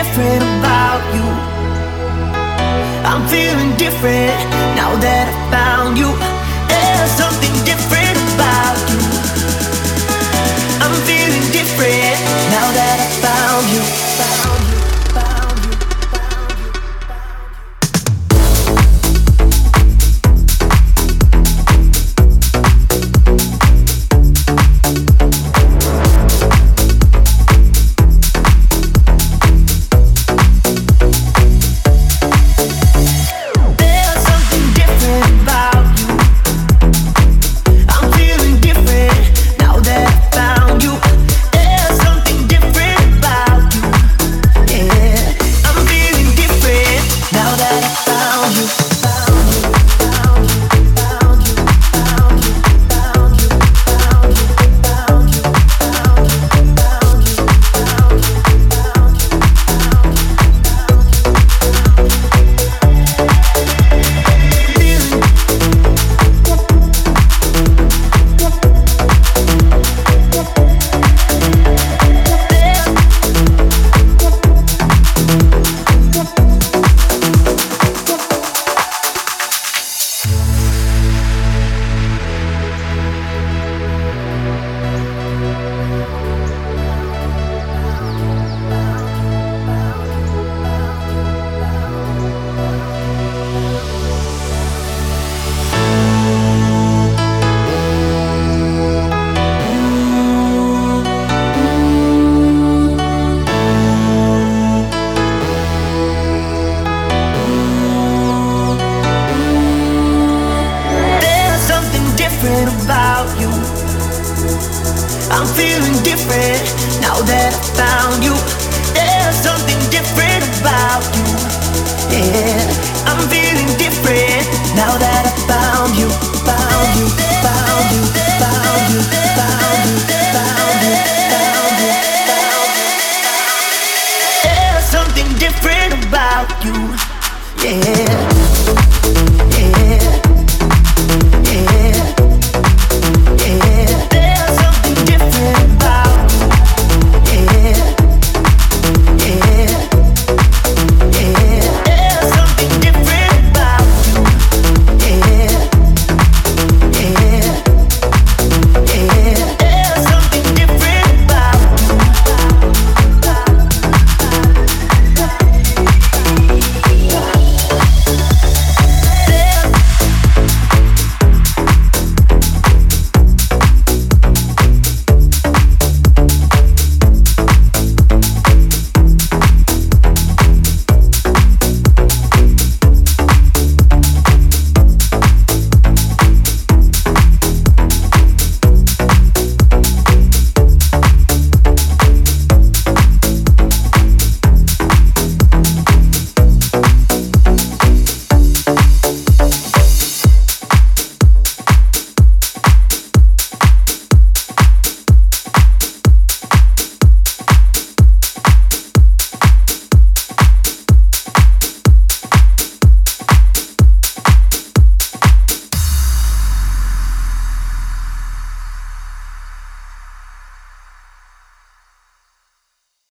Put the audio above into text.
different about you. I'm feeling different now that I found you. There's something different different now that I found you. There's something different about you. Yeah, I'm feeling different now that I found you. Found you. Found you. Found you. Found you. Found you. Found you. There's something different about you. Yeah.